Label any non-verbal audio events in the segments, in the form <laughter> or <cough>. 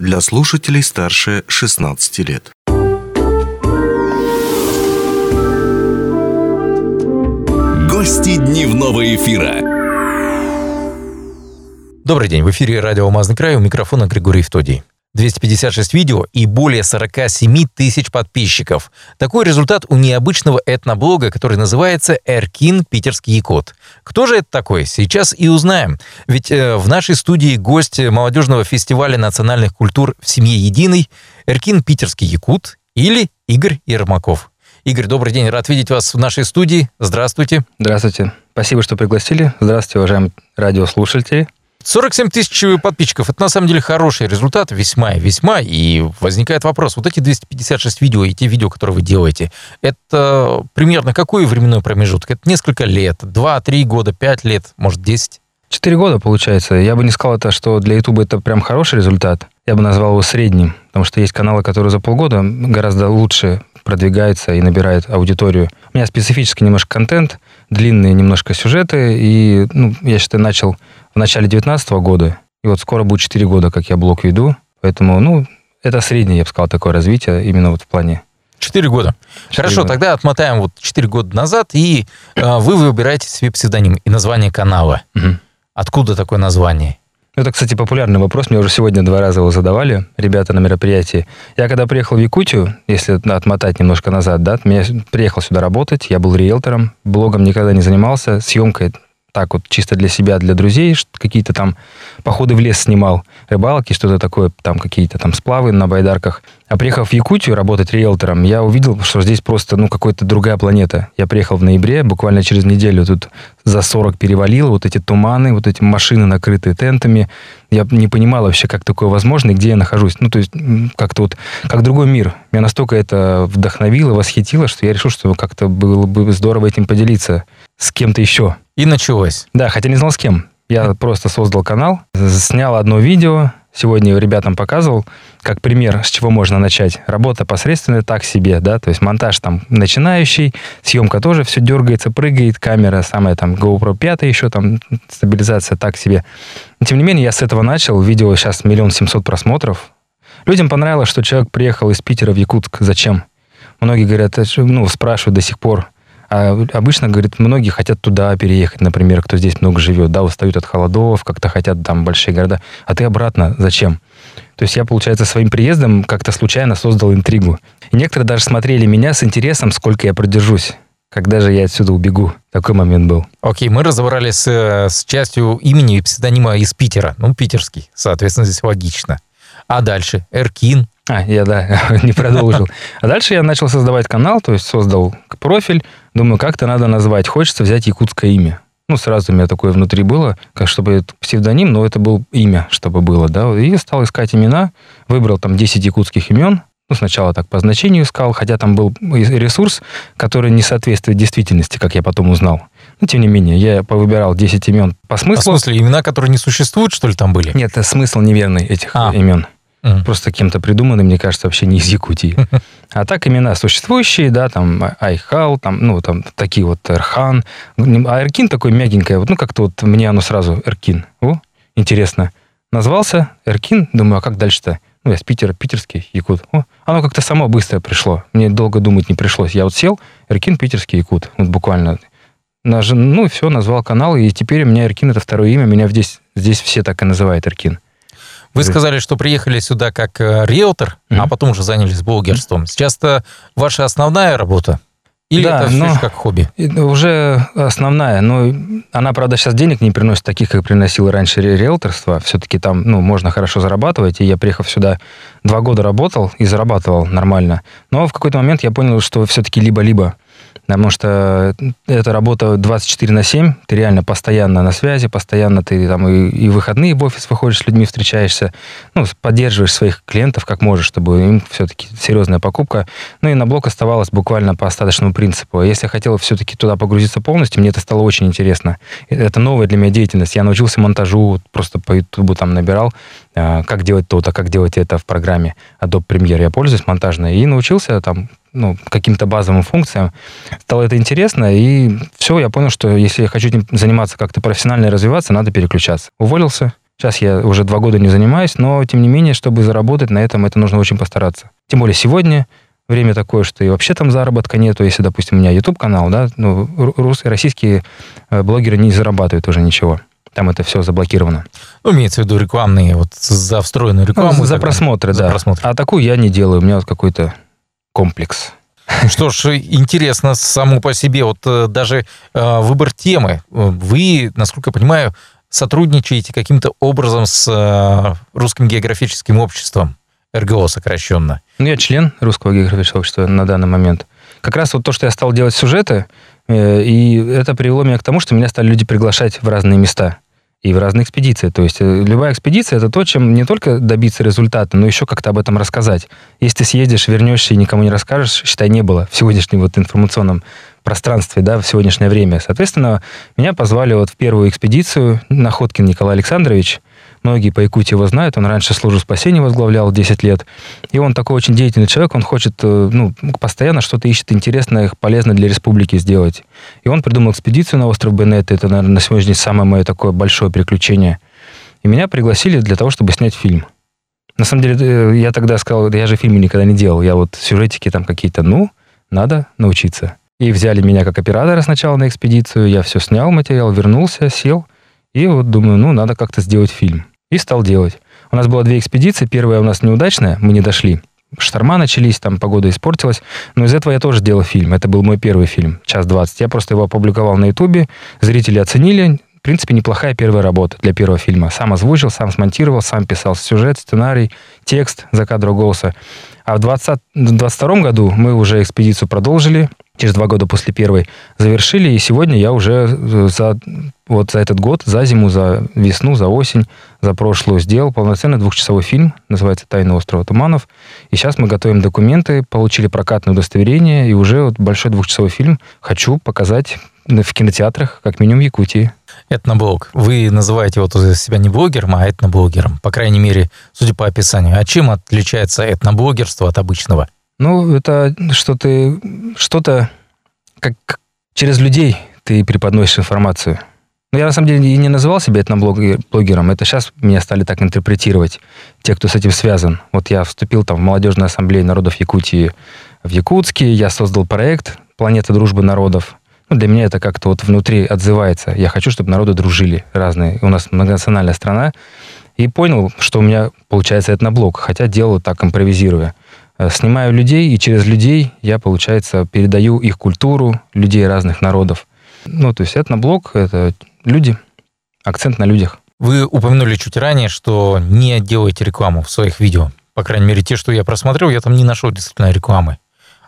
для слушателей старше 16 лет. Гости дневного эфира. Добрый день, в эфире радио «Алмазный край», у микрофона Григорий Втодий. 256 видео и более 47 тысяч подписчиков. Такой результат у необычного этноблога, который называется «Эркин Питерский Якут». Кто же это такой? Сейчас и узнаем. Ведь э, в нашей студии гость молодежного фестиваля национальных культур в семье единой Эркин Питерский Якут или Игорь Ермаков. Игорь, добрый день, рад видеть вас в нашей студии. Здравствуйте. Здравствуйте. Спасибо, что пригласили. Здравствуйте, уважаемые радиослушатели. 47 тысяч подписчиков. Это на самом деле хороший результат, весьма весьма. И возникает вопрос, вот эти 256 видео и те видео, которые вы делаете, это примерно какой временной промежуток? Это несколько лет, 2-3 года, 5 лет, может 10? Четыре года, получается. Я бы не сказал это, что для YouTube это прям хороший результат. Я бы назвал его средним, потому что есть каналы, которые за полгода гораздо лучше продвигаются и набирают аудиторию. У меня специфический немножко контент, длинные немножко сюжеты, и ну, я считаю, начал в начале 2019 года, и вот скоро будет 4 года, как я блог веду, поэтому, ну, это среднее, я бы сказал, такое развитие именно вот в плане Четыре года. 4 Хорошо, года. тогда отмотаем вот четыре года назад, и э, вы выбираете себе псевдоним и название канала. Угу. Откуда такое название? Это, кстати, популярный вопрос. Мне уже сегодня два раза его задавали ребята на мероприятии. Я когда приехал в Якутию, если отмотать немножко назад, да, я приехал сюда работать, я был риэлтором, блогом никогда не занимался, съемкой так вот чисто для себя, для друзей, какие-то там походы в лес снимал, рыбалки, что-то такое, там какие-то там сплавы на байдарках. А приехав в Якутию работать риэлтором, я увидел, что здесь просто, ну, какая-то другая планета. Я приехал в ноябре, буквально через неделю тут за 40 перевалило, вот эти туманы, вот эти машины, накрытые тентами. Я не понимал вообще, как такое возможно и где я нахожусь. Ну, то есть, как-то вот, как другой мир. Меня настолько это вдохновило, восхитило, что я решил, что как-то было бы здорово этим поделиться с кем-то еще. И началось. Да, хотя не знал с кем. Я просто создал канал, снял одно видео, сегодня ребятам показывал, как пример, с чего можно начать. Работа посредственная так себе, да, то есть монтаж там начинающий, съемка тоже все дергается, прыгает, камера самая там GoPro 5 еще там, стабилизация так себе. Но, тем не менее, я с этого начал, видео сейчас миллион семьсот просмотров. Людям понравилось, что человек приехал из Питера в Якутск. Зачем? Многие говорят, ну, спрашивают до сих пор, а обычно, говорит, многие хотят туда переехать, например, кто здесь много живет, да, устают от холодов, как-то хотят там большие города. А ты обратно зачем? То есть я, получается, своим приездом как-то случайно создал интригу. И некоторые даже смотрели меня с интересом, сколько я продержусь. Когда же я отсюда убегу? Такой момент был. Окей, мы разобрались с, с частью имени и псевдонима из Питера. Ну, питерский, соответственно, здесь логично. А дальше? Эркин, а, я, да, <laughs> не продолжил. <laughs> А дальше я начал создавать канал, то есть создал профиль. Думаю, как-то надо назвать. Хочется взять якутское имя. Ну, сразу у меня такое внутри было, как чтобы это псевдоним, но это был имя, чтобы было, да. И стал искать имена, выбрал там 10 якутских имен, ну, сначала так по значению искал, хотя там был ресурс, который не соответствует действительности, как я потом узнал. Но, тем не менее, я повыбирал 10 имен по смыслу. А в смысле, имена, которые не существуют, что ли, там были? Нет, смысл неверный этих а. имен. Mm. Просто кем-то придуманы, мне кажется, вообще не из Якутии. <laughs> А так имена существующие, да, там Айхал, там, ну, там такие вот Эрхан. А Эркин такой мягенькое, вот, ну, как-то вот мне оно сразу Эркин. О, интересно. Назвался Эркин, думаю, а как дальше-то? Ну, я с Питера, питерский, якут. О, оно как-то само быстро пришло. Мне долго думать не пришлось. Я вот сел, Эркин, питерский, якут. Вот буквально. Наж... Ну, все, назвал канал, и теперь у меня Эркин это второе имя. Меня здесь, здесь все так и называют Эркин. Вы сказали, что приехали сюда как э, риэлтор, mm-hmm. а потом уже занялись блогерством. Сейчас это ваша основная работа? Или да, это но как хобби? Уже основная. Но она, правда, сейчас денег не приносит таких, как приносила раньше риэлторство. Все-таки там ну, можно хорошо зарабатывать. И я, приехав сюда, два года работал и зарабатывал нормально. Но в какой-то момент я понял, что все-таки либо-либо потому что это работа 24 на 7, ты реально постоянно на связи, постоянно ты там и, и выходные в офис выходишь, с людьми встречаешься, ну, поддерживаешь своих клиентов как можешь, чтобы им все-таки серьезная покупка. Ну и на блок оставалось буквально по остаточному принципу. Если я хотел все-таки туда погрузиться полностью, мне это стало очень интересно. Это новая для меня деятельность. Я научился монтажу, просто по YouTube там набирал, а, как делать то-то, как делать это в программе Adobe Premiere. Я пользуюсь монтажной и научился там ну, каким-то базовым функциям. Стало это интересно, и все, я понял, что если я хочу этим заниматься как-то профессионально и развиваться, надо переключаться. Уволился, Сейчас я уже два года не занимаюсь, но, тем не менее, чтобы заработать на этом, это нужно очень постараться. Тем более сегодня время такое, что и вообще там заработка нету. Если, допустим, у меня YouTube-канал, да, ну, рус, российские э, блогеры не зарабатывают уже ничего. Там это все заблокировано. Ну, имеется в виду рекламные, вот за встроенную рекламу. Ну, за просмотры, да. За просмотры. А такую я не делаю. У меня вот какой-то комплекс. Что ж, интересно само по себе, вот э, даже э, выбор темы. Вы, насколько я понимаю, сотрудничаете каким-то образом с э, Русским географическим обществом, РГО сокращенно. Ну, я член Русского географического общества на данный момент. Как раз вот то, что я стал делать сюжеты, э, и это привело меня к тому, что меня стали люди приглашать в разные места и в разные экспедиции. То есть э, любая экспедиция это то, чем не только добиться результата, но еще как-то об этом рассказать. Если ты съездишь, вернешься и никому не расскажешь, считай, не было в сегодняшнем вот информационном пространстве, да, в сегодняшнее время. Соответственно, меня позвали вот в первую экспедицию Находкин Николай Александрович, Многие по Якутии его знают. Он раньше службу спасения возглавлял 10 лет. И он такой очень деятельный человек. Он хочет, э, ну, постоянно что-то ищет интересное, полезное для республики сделать. И он придумал экспедицию на остров Беннет. Это, наверное, на сегодняшний день самое мое такое большое приключение. И меня пригласили для того, чтобы снять фильм. На самом деле, э, я тогда сказал, я же фильмы никогда не делал. Я вот сюжетики там какие-то, ну, надо научиться. И взяли меня как оператора сначала на экспедицию. Я все снял материал, вернулся, сел. И вот думаю, ну, надо как-то сделать фильм. И стал делать. У нас было две экспедиции. Первая у нас неудачная, мы не дошли. Шторма начались, там погода испортилась. Но из этого я тоже делал фильм. Это был мой первый фильм, час двадцать. Я просто его опубликовал на Ютубе. Зрители оценили. В принципе, неплохая первая работа для первого фильма. Сам озвучил, сам смонтировал, сам писал сюжет, сценарий, текст за кадром голоса. А в 2022 году мы уже экспедицию продолжили через два года после первой завершили, и сегодня я уже э, за, вот за этот год, за зиму, за весну, за осень, за прошлую сделал полноценный двухчасовой фильм, называется «Тайна острова Туманов». И сейчас мы готовим документы, получили прокатное удостоверение, и уже вот большой двухчасовой фильм хочу показать в кинотеатрах, как минимум в Якутии. Этноблог. Вы называете вот себя не блогером, а этноблогером. По крайней мере, судя по описанию. А чем отличается этноблогерство от обычного? Ну, это что ты что-то как через людей ты преподносишь информацию. Но я на самом деле и не называл себя этноблогером. Это сейчас меня стали так интерпретировать, те, кто с этим связан. Вот я вступил там в молодежную ассамблею народов Якутии в Якутске, я создал проект «Планета дружбы народов». Ну, для меня это как-то вот внутри отзывается. Я хочу, чтобы народы дружили разные. У нас многонациональная страна. И понял, что у меня получается этноблог, хотя делаю так, импровизируя. Э, снимаю людей, и через людей я, получается, передаю их культуру, людей разных народов. Ну, то есть этноблог — это люди, акцент на людях. Вы упомянули чуть ранее, что не делаете рекламу в своих видео. По крайней мере, те, что я просмотрел, я там не нашел действительно рекламы.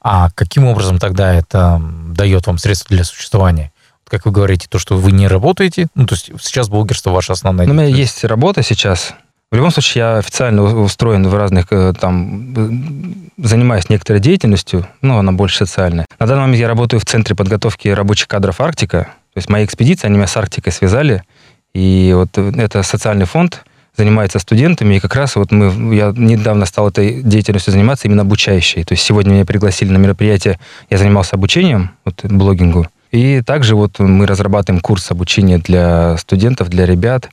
А каким образом тогда это дает вам средства для существования? Как вы говорите, то, что вы не работаете, ну, то есть сейчас блогерство ваша основная Ну, у меня есть работа сейчас, в любом случае, я официально устроен в разных, э, там, э, занимаюсь некоторой деятельностью, но она больше социальная. На данный момент я работаю в Центре подготовки рабочих кадров «Арктика». То есть мои экспедиции, они меня с Арктикой связали. И вот это социальный фонд, занимается студентами, и как раз вот мы, я недавно стал этой деятельностью заниматься именно обучающей. То есть сегодня меня пригласили на мероприятие, я занимался обучением, вот блогингу, и также вот мы разрабатываем курс обучения для студентов, для ребят,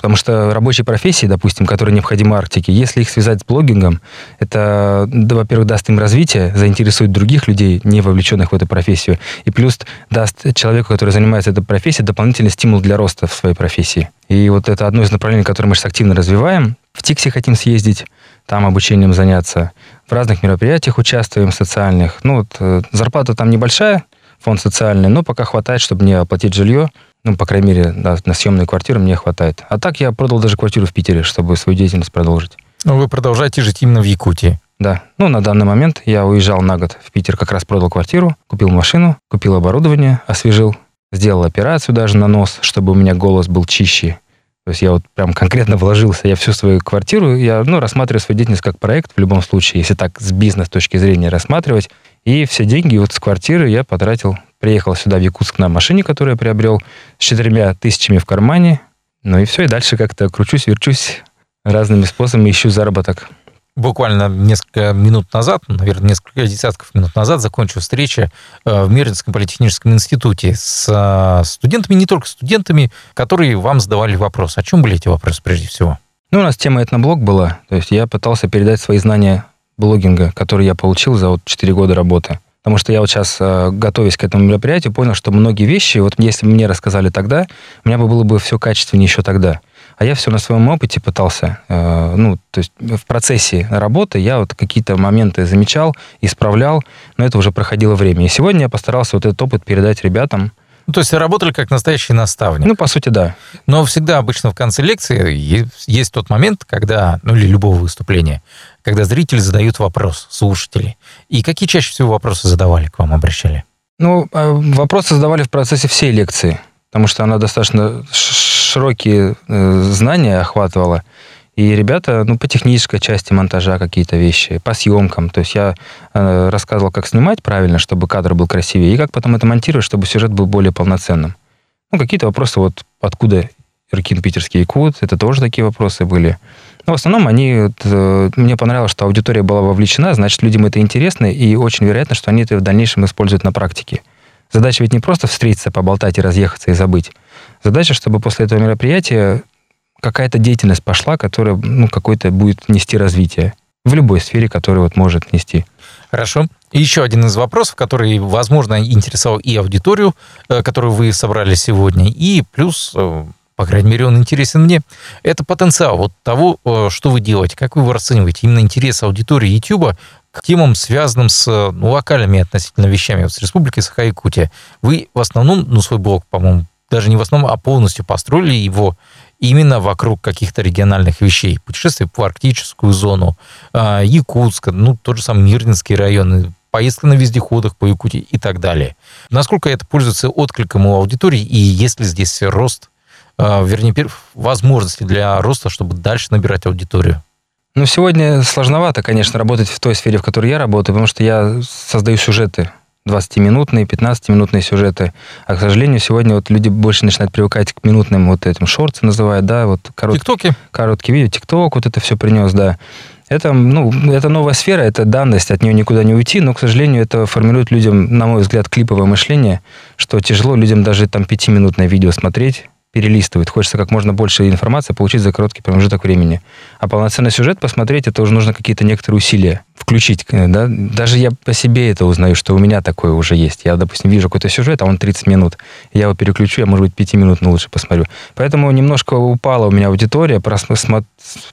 Потому что рабочие профессии, допустим, которые необходимы Арктике, если их связать с блогингом, это, да, во-первых, даст им развитие, заинтересует других людей, не вовлеченных в эту профессию, и плюс даст человеку, который занимается этой профессией, дополнительный стимул для роста в своей профессии. И вот это одно из направлений, которое мы сейчас активно развиваем. В ТИКСе хотим съездить, там обучением заняться. В разных мероприятиях участвуем, социальных. Ну вот э, зарплата там небольшая, фонд социальный, но пока хватает, чтобы не оплатить жилье. Ну, по крайней мере, да, на съемную квартиру мне хватает. А так я продал даже квартиру в Питере, чтобы свою деятельность продолжить. Ну, вы продолжаете жить именно в Якутии? Да. Ну, на данный момент я уезжал на год в Питер, как раз продал квартиру, купил машину, купил оборудование, освежил, сделал операцию даже на нос, чтобы у меня голос был чище. То есть я вот прям конкретно вложился. Я всю свою квартиру, я ну, рассматриваю свою деятельность как проект в любом случае, если так с бизнес точки зрения рассматривать. И все деньги вот с квартиры я потратил Приехал сюда, в Якутск, на машине, которую я приобрел, с четырьмя тысячами в кармане. Ну и все, и дальше как-то кручусь, верчусь разными способами, ищу заработок. буквально несколько минут назад, наверное, несколько десятков минут назад закончил встреча э, в Мирнинском политехническом институте с э, студентами, не только студентами, которые вам задавали вопрос. О чем были эти вопросы прежде всего? Ну, у нас тема этноблог была. То есть я пытался передать свои знания блогинга, которые я получил за вот 4 года работы. Потому что я вот сейчас, э, готовясь к этому мероприятию, понял, что многие вещи, вот если мне рассказали тогда, у меня бы было бы все качественнее еще тогда. А я все на своем опыте пытался, э, ну, то есть в процессе работы я вот какие-то моменты замечал, исправлял, но это уже проходило время. И сегодня я постарался вот этот опыт передать ребятам, ну, то есть работали как настоящий наставник. Ну, по сути, да. Но всегда обычно в конце лекции есть, тот момент, когда, ну или любого выступления, когда зрители задают вопрос, слушатели. И какие чаще всего вопросы задавали, к вам обращали? Ну, а, вопросы задавали в процессе всей лекции, потому что она достаточно широкие э, знания охватывала. И ребята, ну, по технической части монтажа какие-то вещи, по съемкам. То есть я э, рассказывал, как снимать правильно, чтобы кадр был красивее, и как потом это монтировать, чтобы сюжет был более полноценным. Ну, какие-то вопросы, вот откуда Иркин Питерский Якут, это тоже такие вопросы были. Но в основном они, вот, э, мне понравилось, что аудитория была вовлечена, значит, людям это интересно, и очень вероятно, что они это в дальнейшем используют на практике. Задача ведь не просто встретиться, поболтать и разъехаться и забыть. Задача, чтобы после этого мероприятия какая-то деятельность пошла, которая ну, какой-то будет нести развитие в любой сфере, которая вот может нести. Хорошо. И еще один из вопросов, который, возможно, интересовал и аудиторию, э, которую вы собрали сегодня, и плюс, э, по крайней мере, он интересен мне, это потенциал вот того, э, что вы делаете, как вы его расцениваете, именно интерес аудитории YouTube к темам, связанным с ну, локальными относительно вещами, вот с Республикой Саха-Якутия. Вы в основном, ну, свой блог, по-моему, даже не в основном, а полностью построили его именно вокруг каких-то региональных вещей. Путешествие в арктическую зону, а, Якутск, ну, тот же самый Мирнинский район, поездка на вездеходах по Якутии и так далее. Насколько это пользуется откликом у аудитории, и есть ли здесь рост, а, вернее, возможности для роста, чтобы дальше набирать аудиторию? Ну, сегодня сложновато, конечно, работать в той сфере, в которой я работаю, потому что я создаю сюжеты 20-минутные, 15-минутные сюжеты. А, к сожалению, сегодня вот люди больше начинают привыкать к минутным вот этим шорты называют, да, вот короткие, Тиктоки. короткие видео, ТикТок, вот это все принес, да. Это, ну, это новая сфера, это данность, от нее никуда не уйти, но, к сожалению, это формирует людям, на мой взгляд, клиповое мышление, что тяжело людям даже там пятиминутное видео смотреть, перелистывает. Хочется как можно больше информации получить за короткий промежуток времени. А полноценный сюжет посмотреть, это уже нужно какие-то некоторые усилия включить. Э, да? Даже я по себе это узнаю, что у меня такое уже есть. Я, допустим, вижу какой-то сюжет, а он 30 минут. Я его переключу, я, может быть, 5 минут лучше посмотрю. Поэтому немножко упала у меня аудитория,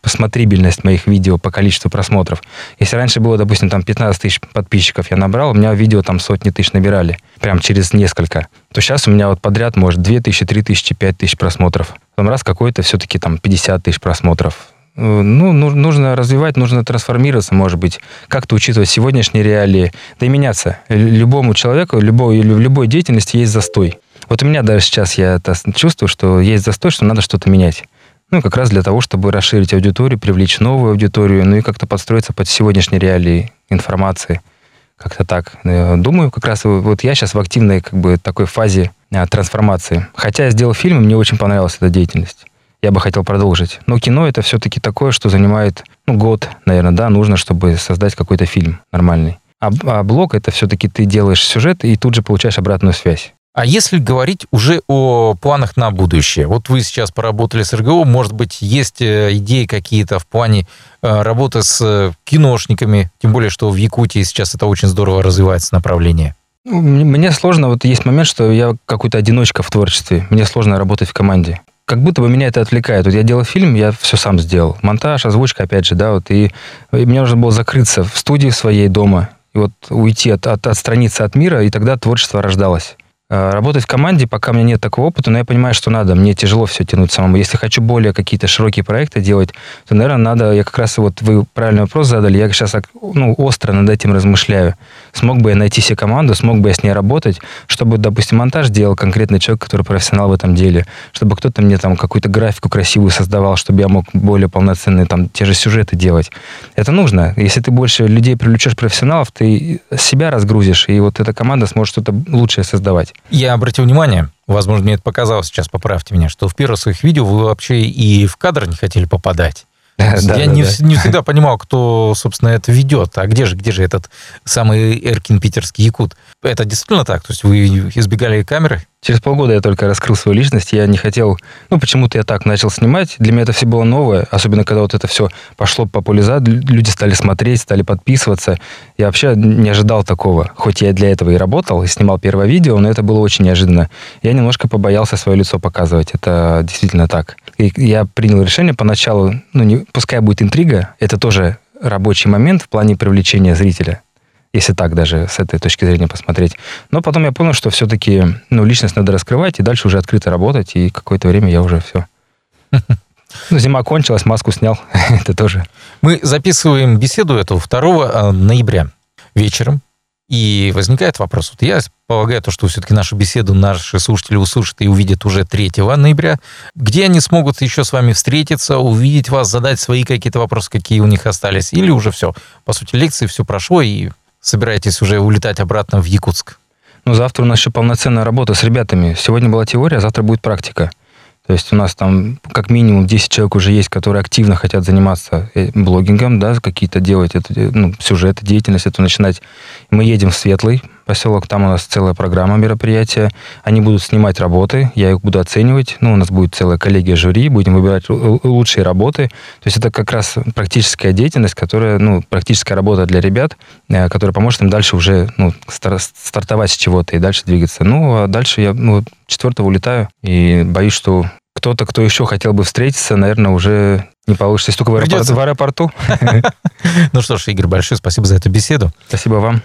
посмотрибельность моих видео по количеству просмотров. Если раньше было, допустим, там 15 тысяч подписчиков я набрал, у меня видео там сотни тысяч набирали. Прям через несколько. То сейчас у меня вот подряд может 2 тысячи, 3 тысячи, 5 тысяч просмотров. Потом раз какой-то все-таки там 50 тысяч просмотров ну, нужно развивать, нужно трансформироваться, может быть, как-то учитывать сегодняшние реалии, да и меняться. Любому человеку, любой, в любой деятельности есть застой. Вот у меня даже сейчас я это чувствую, что есть застой, что надо что-то менять. Ну, как раз для того, чтобы расширить аудиторию, привлечь новую аудиторию, ну и как-то подстроиться под сегодняшние реалии информации. Как-то так. Э, думаю, как раз вот я сейчас в активной как бы такой фазе э, трансформации. Хотя я сделал фильм, и мне очень понравилась эта деятельность я бы хотел продолжить. Но кино это все-таки такое, что занимает ну, год, наверное, да, нужно, чтобы создать какой-то фильм нормальный. А, а блог это все-таки ты делаешь сюжет и тут же получаешь обратную связь. А если говорить уже о планах на будущее, вот вы сейчас поработали с РГО, может быть, есть э, идеи какие-то в плане э, работы с э, киношниками, тем более, что в Якутии сейчас это очень здорово развивается направление. Ну, мне сложно, вот есть момент, что я какой-то одиночка в творчестве, мне сложно работать в команде как будто бы меня это отвлекает. Вот я делал фильм, я все сам сделал. Монтаж, озвучка, опять же, да, вот. И, и мне нужно было закрыться в студии своей дома, и вот уйти, от, от, отстраниться от мира, и тогда творчество рождалось. Э, работать в команде, пока у меня нет такого опыта, но я понимаю, что надо. Мне тяжело все тянуть самому. Если хочу более какие-то широкие проекты делать, то, наверное, надо... Я как раз вот вы правильный вопрос задали. Я сейчас ну, остро над этим размышляю. Смог бы я найти себе команду, смог бы я с ней работать, чтобы, допустим, монтаж делал конкретный человек, который профессионал в этом деле, чтобы кто-то мне там какую-то графику красивую создавал, чтобы я мог более полноценные там те же сюжеты делать. Это нужно. Если ты больше людей привлечешь профессионалов, ты себя разгрузишь, и вот эта команда сможет что-то лучшее создавать. Я обратил внимание, возможно, мне это показалось, сейчас поправьте меня, что в первых своих видео вы вообще и в кадр не хотели попадать. Я не, да. не всегда понимал, кто, собственно, это ведет. А где же, где же этот самый Эркин питерский якут? Это действительно так? То есть вы избегали камеры? Через полгода я только раскрыл свою личность, я не хотел, ну, почему-то я так начал снимать. Для меня это все было новое, особенно когда вот это все пошло по популяризации, люди стали смотреть, стали подписываться. Я вообще не ожидал такого. Хоть я для этого и работал, и снимал первое видео, но это было очень неожиданно. Я немножко побоялся свое лицо показывать, это действительно так. И я принял решение поначалу, ну, не, пускай будет интрига, это тоже рабочий момент в плане привлечения зрителя если так даже с этой точки зрения посмотреть. Но потом я понял, что все-таки ну, личность надо раскрывать, и дальше уже открыто работать, и какое-то время я уже все. <laughs> Ну, зима кончилась, маску снял, <laughs> это тоже. Мы записываем беседу эту 2 а, ноября вечером, и возникает вопрос. Вот я полагаю, то, что все-таки нашу беседу наши слушатели услышат и увидят уже 3 ноября. Где они смогут еще с вами встретиться, увидеть вас, задать свои какие-то вопросы, какие у них остались? Или уже все? По сути, лекции все прошло, и собираетесь уже улетать обратно в Якутск? Ну, завтра у нас еще полноценная работа с ребятами. Сегодня была теория, а завтра будет практика. То есть у нас там как минимум 10 человек уже есть, которые активно хотят заниматься э, блогингом, да, какие-то делать это, ну, сюжеты, деятельность эту начинать. Мы едем в Светлый поселок, там у нас целая программа мероприятия. Они будут снимать работы, я их буду оценивать. Ну, у нас будет целая коллегия жюри, будем выбирать лучшие работы. То есть это как раз практическая деятельность, которая, ну, практическая работа для ребят, э, которая поможет им дальше уже, ну, стартовать с чего-то и дальше двигаться. Ну, а дальше я, ну, четвертого улетаю и боюсь, что кто-то, кто еще хотел бы встретиться, наверное, уже не получится. Если только в аэропорту. В <laughs> аэропорту. <laughs> Ну что ж, Игорь, большое спасибо за эту беседу. Спасибо вам.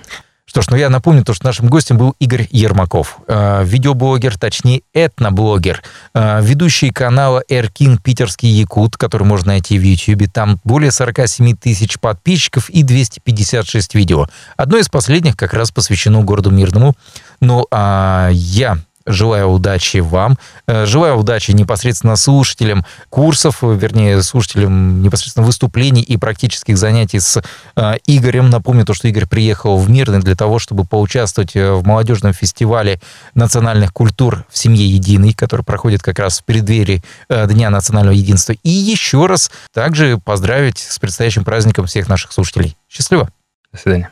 Что ж, ну я напомню, то, что нашим гостем был Игорь Ермаков, э, видеоблогер, точнее этноблогер, э, ведущий канала Эркин Питерский Якут, который можно найти в YouTube. Там более 47 тысяч подписчиков и 256 видео. Одно из последних как раз посвящено городу Мирному. Ну, а я Желаю удачи вам. Э, желаю удачи непосредственно слушателям курсов, вернее, слушателям непосредственно выступлений и практических занятий с э, Игорем. Напомню то, что Игорь приехал в Мирный для того, чтобы поучаствовать э, в молодежном фестивале национальных культур в семье единой, который проходит как раз в преддверии Дня национального единства. И еще раз также поздравить с предстоящим праздником всех наших слушателей. Счастливо! До свидания.